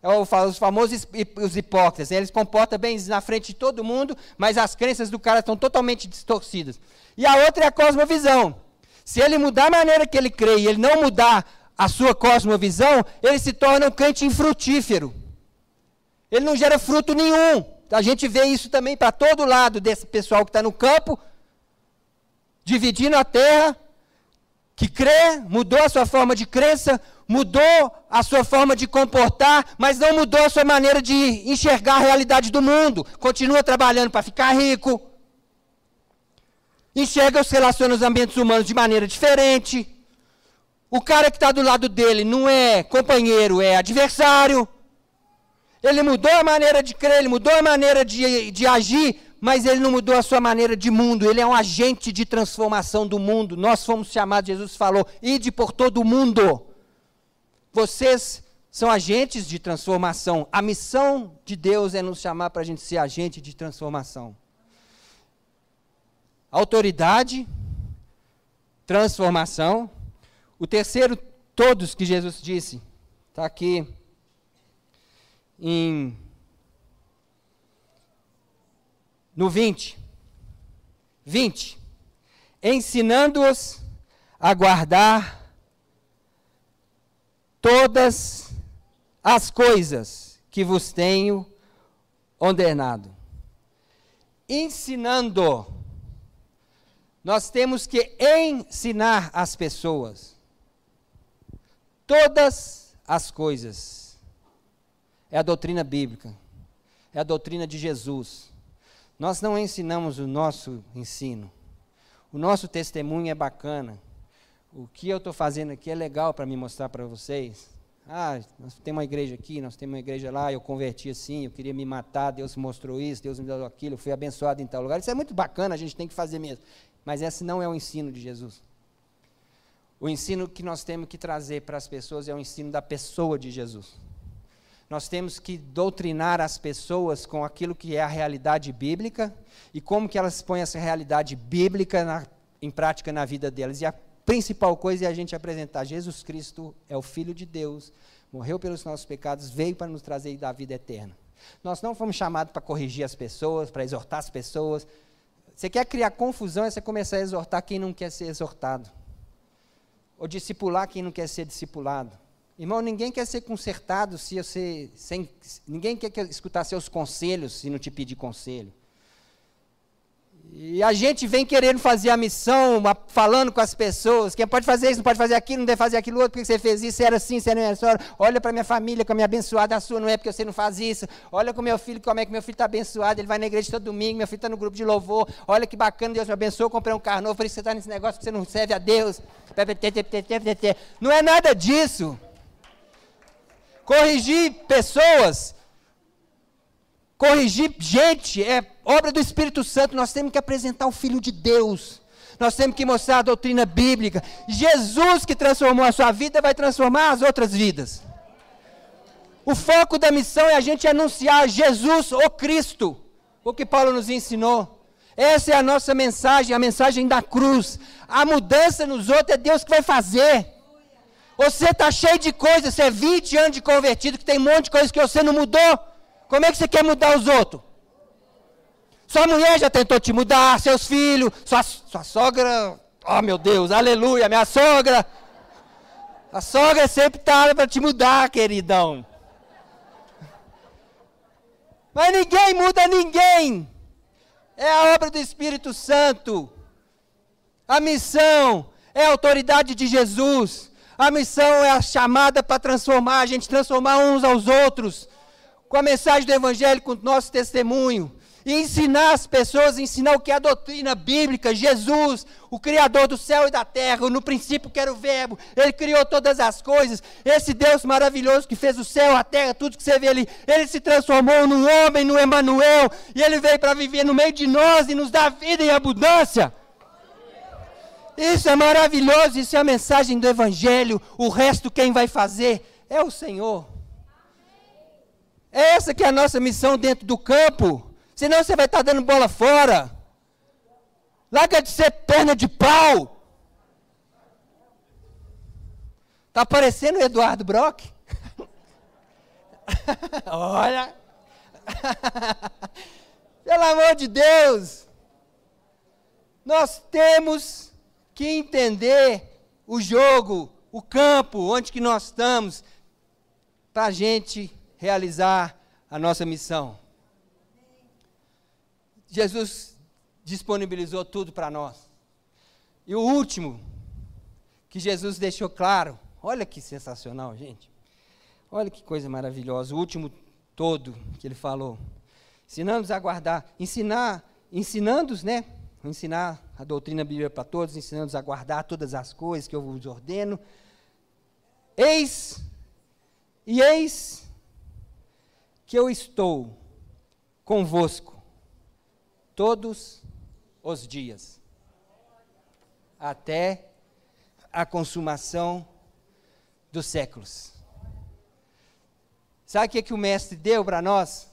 É os famosos os hipócritas. Eles comportam bem na frente de todo mundo, mas as crenças do cara estão totalmente distorcidas. E a outra é a cosmovisão. Se ele mudar a maneira que ele crê e ele não mudar a sua cosmovisão, ele se torna um crente infrutífero. Ele não gera fruto nenhum. A gente vê isso também para todo lado desse pessoal que está no campo, dividindo a terra, que crê, mudou a sua forma de crença, mudou a sua forma de comportar, mas não mudou a sua maneira de enxergar a realidade do mundo. Continua trabalhando para ficar rico, enxerga os relacionamentos humanos de maneira diferente. O cara que está do lado dele não é companheiro, é adversário. Ele mudou a maneira de crer, ele mudou a maneira de, de agir, mas ele não mudou a sua maneira de mundo. Ele é um agente de transformação do mundo. Nós fomos chamados, Jesus falou, ide por todo o mundo. Vocês são agentes de transformação. A missão de Deus é nos chamar para a gente ser agente de transformação autoridade, transformação. O terceiro, todos que Jesus disse, está aqui em no 20. 20. Ensinando-os a guardar todas as coisas que vos tenho ordenado. Ensinando nós temos que ensinar as pessoas todas as coisas. É a doutrina bíblica, é a doutrina de Jesus. Nós não ensinamos o nosso ensino. O nosso testemunho é bacana. O que eu estou fazendo aqui é legal para me mostrar para vocês. Ah, nós temos uma igreja aqui, nós temos uma igreja lá, eu converti assim, eu queria me matar, Deus mostrou isso, Deus me deu aquilo, eu fui abençoado em tal lugar. Isso é muito bacana, a gente tem que fazer mesmo. Mas esse não é o ensino de Jesus. O ensino que nós temos que trazer para as pessoas é o ensino da pessoa de Jesus. Nós temos que doutrinar as pessoas com aquilo que é a realidade bíblica e como que elas põem essa realidade bíblica na, em prática na vida delas. E a principal coisa é a gente apresentar Jesus Cristo é o Filho de Deus, morreu pelos nossos pecados, veio para nos trazer da vida eterna. Nós não fomos chamados para corrigir as pessoas, para exortar as pessoas, você quer criar confusão, é você começar a exortar quem não quer ser exortado. Ou discipular quem não quer ser discipulado. Irmão, ninguém quer ser consertado se você. Sem, ninguém quer escutar seus conselhos se não te pedir conselho. E a gente vem querendo fazer a missão, falando com as pessoas, quem pode fazer isso, não pode fazer aquilo, não deve fazer aquilo outro, porque você fez isso, era assim, você não era só. Olha para minha família, como é abençoada, a sua não é porque você não faz isso. Olha com meu filho, como é que meu filho está abençoado, ele vai na igreja todo domingo, meu filho está no grupo de louvor. Olha que bacana, Deus me abençoou, comprei um carro novo, por isso você está nesse negócio, porque você não serve a Deus. Não é nada disso. Corrigir pessoas Corrigir gente é obra do Espírito Santo. Nós temos que apresentar o Filho de Deus. Nós temos que mostrar a doutrina bíblica. Jesus que transformou a sua vida vai transformar as outras vidas. O foco da missão é a gente anunciar Jesus, o Cristo, o que Paulo nos ensinou. Essa é a nossa mensagem, a mensagem da cruz. A mudança nos outros é Deus que vai fazer. Você está cheio de coisas, você é 20 anos de convertido, que tem um monte de coisas que você não mudou. Como é que você quer mudar os outros? Sua mulher já tentou te mudar, seus filhos, sua, sua sogra, oh meu Deus, aleluia, minha sogra. A sogra sempre está para te mudar, queridão. Mas ninguém muda ninguém. É a obra do Espírito Santo. A missão é a autoridade de Jesus. A missão é a chamada para transformar, a gente transformar uns aos outros. Com a mensagem do Evangelho, com o nosso testemunho e ensinar as pessoas, ensinar o que é a doutrina bíblica, Jesus, o Criador do céu e da terra, no princípio que era o verbo, ele criou todas as coisas, esse Deus maravilhoso que fez o céu, a terra, tudo que você vê ali, ele se transformou num homem, no Emanuel, e ele veio para viver no meio de nós e nos dar vida em abundância. Isso é maravilhoso, isso é a mensagem do Evangelho. O resto quem vai fazer é o Senhor. É essa que é a nossa missão dentro do campo. Senão você vai estar dando bola fora. Larga de ser perna de pau. Está parecendo o Eduardo Brock? (laughs) Olha. (laughs) Pelo amor de Deus. Nós temos que entender o jogo, o campo, onde que nós estamos, para a gente realizar a nossa missão. Jesus disponibilizou tudo para nós. E o último, que Jesus deixou claro, olha que sensacional, gente. Olha que coisa maravilhosa. O último todo que ele falou. Ensinando-os a guardar, ensinar, ensinando-os, né? Ensinar a doutrina bíblica para todos, ensinando-os a guardar todas as coisas que eu vos ordeno. Eis, e eis que eu estou convosco todos os dias, até a consumação dos séculos. Sabe o que, que o Mestre deu para nós?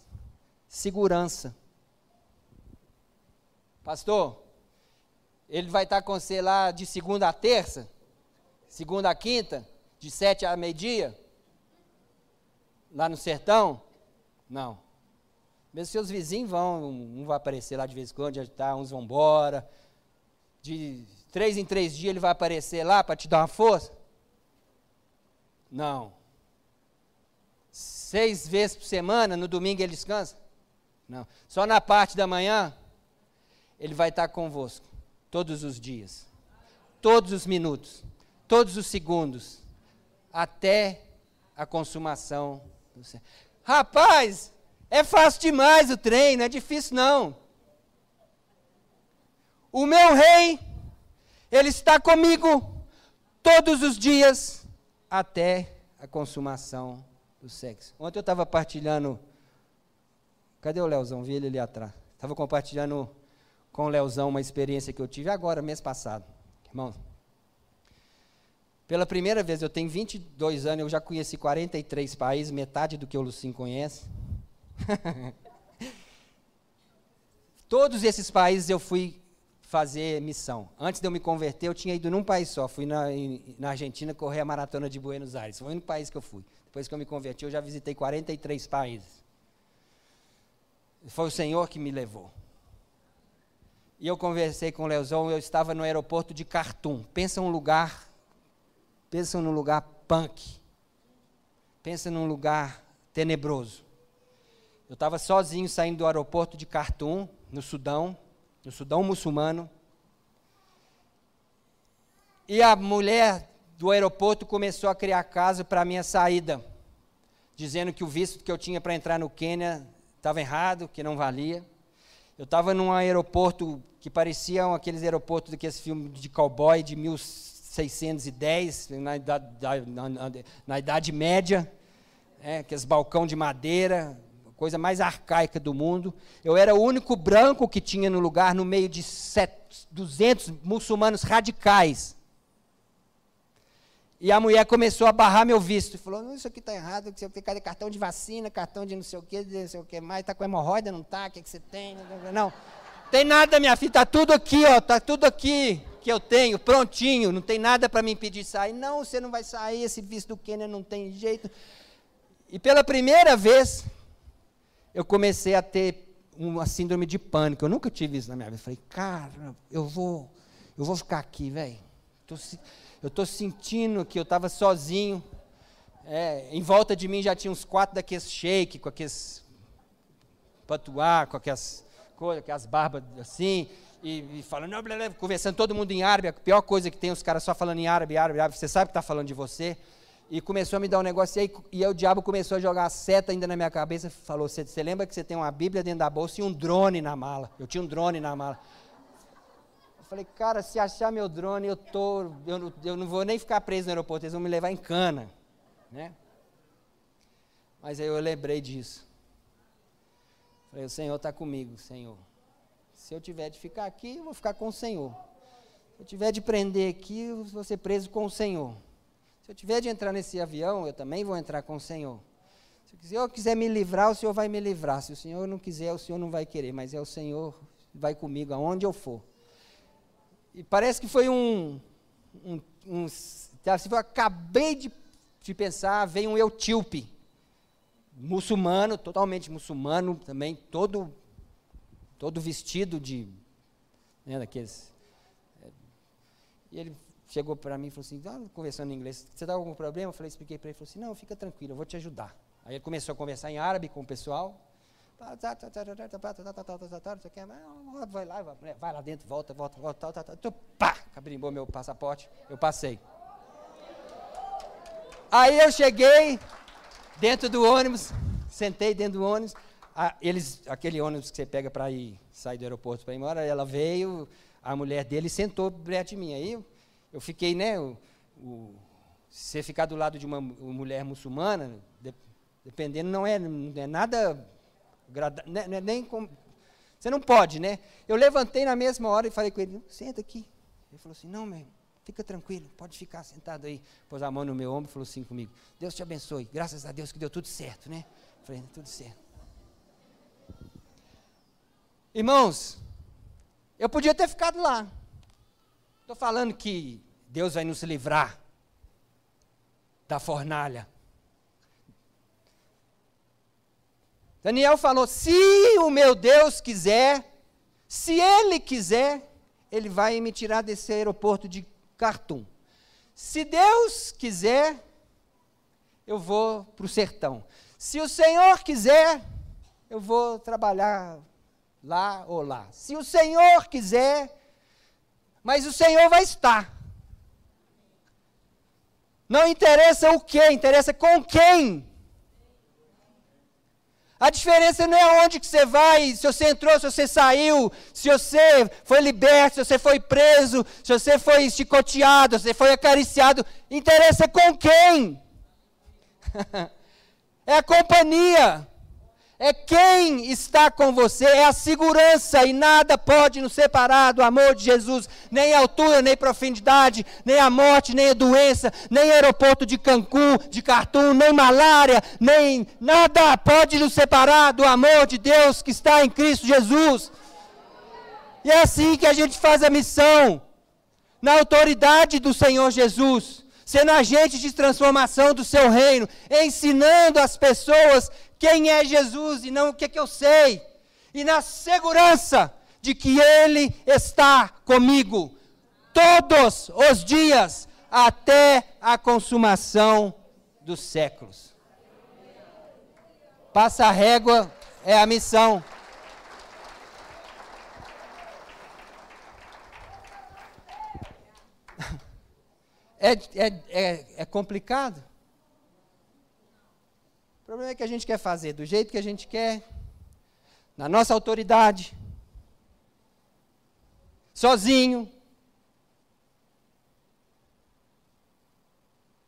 Segurança. Pastor, ele vai estar com você lá de segunda a terça, segunda a quinta, de sete a meio-dia, lá no sertão? Não. Mesmo seus vizinhos vão, um vai aparecer lá de vez em quando, já tá, uns vão embora. De três em três dias ele vai aparecer lá para te dar uma força? Não. Seis vezes por semana, no domingo ele descansa? Não. Só na parte da manhã, ele vai estar convosco. Todos os dias. Todos os minutos. Todos os segundos. Até a consumação do céu. Rapaz, é fácil demais o trem, não é difícil não. O meu rei, ele está comigo todos os dias até a consumação do sexo. Ontem eu estava partilhando. Cadê o Leozão? Vi ele ali atrás. Estava compartilhando com o Leozão uma experiência que eu tive agora, mês passado. Irmãos, pela primeira vez, eu tenho 22 anos, eu já conheci 43 países, metade do que o Lucim conhece. (laughs) Todos esses países eu fui fazer missão. Antes de eu me converter, eu tinha ido num país só. Fui na, na Argentina correr a maratona de Buenos Aires. Foi o único país que eu fui. Depois que eu me converti, eu já visitei 43 países. Foi o Senhor que me levou. E eu conversei com o Leozão, eu estava no aeroporto de Khartoum. Pensa um lugar, pensa num lugar punk. Pensa num lugar tenebroso. Eu estava sozinho saindo do aeroporto de Khartoum, no Sudão, no Sudão muçulmano. E a mulher do aeroporto começou a criar caso para a minha saída, dizendo que o visto que eu tinha para entrar no Quênia estava errado, que não valia. Eu estava num aeroporto que parecia aqueles aeroportos daqueles filmes de cowboy de 1610, na idade, na, na, na idade média, é, aqueles balcão de madeira, coisa mais arcaica do mundo. Eu era o único branco que tinha no lugar, no meio de 200 muçulmanos radicais. E a mulher começou a barrar meu visto. Falou, isso aqui está errado, você tem cartão de vacina, cartão de não sei o que, não sei o que mais, está com hemorroida, não está, o que, que você tem? Não, tem nada, minha filha, está tudo aqui, ó, está tudo aqui que eu tenho, prontinho, não tem nada para me impedir de sair. Não, você não vai sair, esse visto do Quênia não tem jeito. E pela primeira vez, eu comecei a ter uma síndrome de pânico. Eu nunca tive isso na minha vida. Falei, cara, eu vou, eu vou ficar aqui, velho. Eu estou sentindo que eu estava sozinho. É, em volta de mim já tinha uns quatro daqueles shake, com aqueles patuá, com aquelas coisas, aquelas barbas assim e, e falando, blá, blá, conversando todo mundo em árabe, a pior coisa que tem, os caras só falando em árabe, árabe, árabe, você sabe que está falando de você. E começou a me dar um negócio, e aí, e aí o diabo começou a jogar a seta ainda na minha cabeça, falou, você lembra que você tem uma Bíblia dentro da bolsa e um drone na mala? Eu tinha um drone na mala. Falei, cara, se achar meu drone, eu, tô, eu, eu não vou nem ficar preso no aeroporto, eles vão me levar em cana. Né? Mas aí eu lembrei disso. Falei, o Senhor está comigo, Senhor. Se eu tiver de ficar aqui, eu vou ficar com o Senhor. Se eu tiver de prender aqui, eu vou ser preso com o Senhor. Se eu tiver de entrar nesse avião, eu também vou entrar com o Senhor. Se o Senhor quiser me livrar, o Senhor vai me livrar. Se o Senhor não quiser, o Senhor não vai querer. Mas é o Senhor que vai comigo aonde eu for. E parece que foi um. um, um assim, eu acabei de, de pensar, veio um eutíope, muçulmano, totalmente muçulmano também, todo todo vestido de, né, daqueles. E ele chegou para mim e falou assim, ah, conversando em inglês, você está com algum problema? Eu falei, expliquei para ele, ele falou assim, não, fica tranquilo, eu vou te ajudar. Aí ele começou a conversar em árabe com o pessoal, vai lá, vai lá dentro, volta, volta, volta, tal, tal, tal, pá, cabrimbou meu passaporte, eu passei. Aí eu cheguei dentro do ônibus, sentei dentro do ônibus, a, eles, aquele ônibus que você pega para ir sair do aeroporto para ir embora, ela veio, a mulher dele sentou perto de mim. Aí eu, fiquei, né? O, o, você ficar do lado de uma mulher muçulmana, de, dependendo, não é, não é nada. Né, não é nem com, você não pode, né? Eu levantei na mesma hora e falei com ele: senta aqui. Ele falou assim: não, meu, fica tranquilo, pode ficar sentado aí. Pôs a mão no meu ombro e falou assim comigo: Deus te abençoe, graças a Deus que deu tudo certo, né? Eu falei: tudo certo. Irmãos, eu podia ter ficado lá. Estou falando que Deus vai nos livrar da fornalha. Daniel falou: se o meu Deus quiser, se ele quiser, ele vai me tirar desse aeroporto de Khartoum. Se Deus quiser, eu vou para o sertão. Se o Senhor quiser, eu vou trabalhar lá ou lá. Se o Senhor quiser, mas o Senhor vai estar. Não interessa o que, interessa com quem. A diferença não é onde que você vai, se você entrou, se você saiu, se você foi liberto, se você foi preso, se você foi chicoteado, se você foi acariciado. Interessa com quem. (laughs) é a companhia é quem está com você, é a segurança, e nada pode nos separar do amor de Jesus, nem altura, nem profundidade, nem a morte, nem a doença, nem aeroporto de Cancún, de Khartoum, nem malária, nem nada pode nos separar do amor de Deus que está em Cristo Jesus. E é assim que a gente faz a missão, na autoridade do Senhor Jesus sendo agente de transformação do seu reino, ensinando as pessoas quem é Jesus e não o que, que eu sei, e na segurança de que Ele está comigo todos os dias até a consumação dos séculos. Passa a régua é a missão. (laughs) É, é, é, é complicado? O problema é que a gente quer fazer do jeito que a gente quer, na nossa autoridade, sozinho,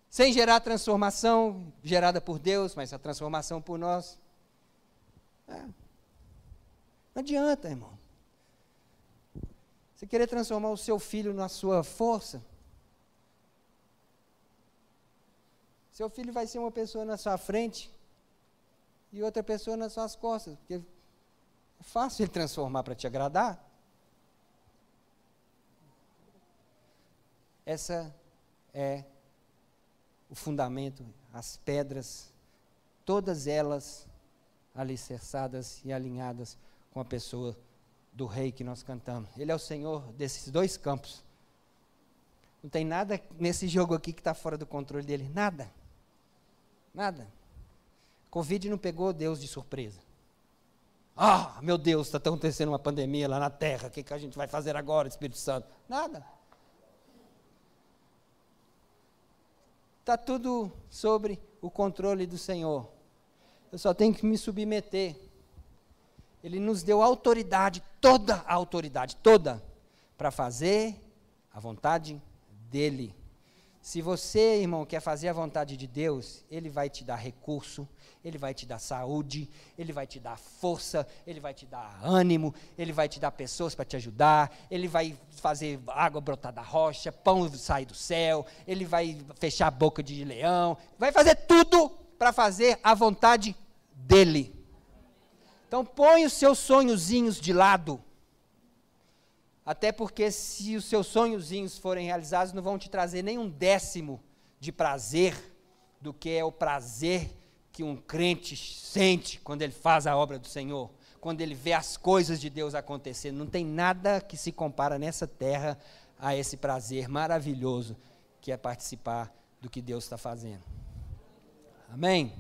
sem gerar transformação gerada por Deus, mas a transformação por nós. É. Não adianta, irmão. Você querer transformar o seu filho na sua força, Seu filho vai ser uma pessoa na sua frente e outra pessoa nas suas costas, porque é fácil ele transformar para te agradar. Essa é o fundamento, as pedras, todas elas alicerçadas e alinhadas com a pessoa do rei que nós cantamos. Ele é o Senhor desses dois campos. Não tem nada nesse jogo aqui que está fora do controle dele. Nada. Nada. Covid não pegou Deus de surpresa. Ah, meu Deus, está acontecendo uma pandemia lá na terra. O que, que a gente vai fazer agora, Espírito Santo? Nada. Está tudo sobre o controle do Senhor. Eu só tenho que me submeter. Ele nos deu autoridade, toda a autoridade, toda, para fazer a vontade dEle. Se você, irmão, quer fazer a vontade de Deus, Ele vai te dar recurso, Ele vai te dar saúde, Ele vai te dar força, Ele vai te dar ânimo, Ele vai te dar pessoas para te ajudar, Ele vai fazer água brotar da rocha, pão sair do céu, Ele vai fechar a boca de leão, vai fazer tudo para fazer a vontade dEle. Então põe os seus sonhozinhos de lado. Até porque, se os seus sonhozinhos forem realizados, não vão te trazer nem um décimo de prazer do que é o prazer que um crente sente quando ele faz a obra do Senhor, quando ele vê as coisas de Deus acontecendo. Não tem nada que se compara nessa terra a esse prazer maravilhoso que é participar do que Deus está fazendo. Amém?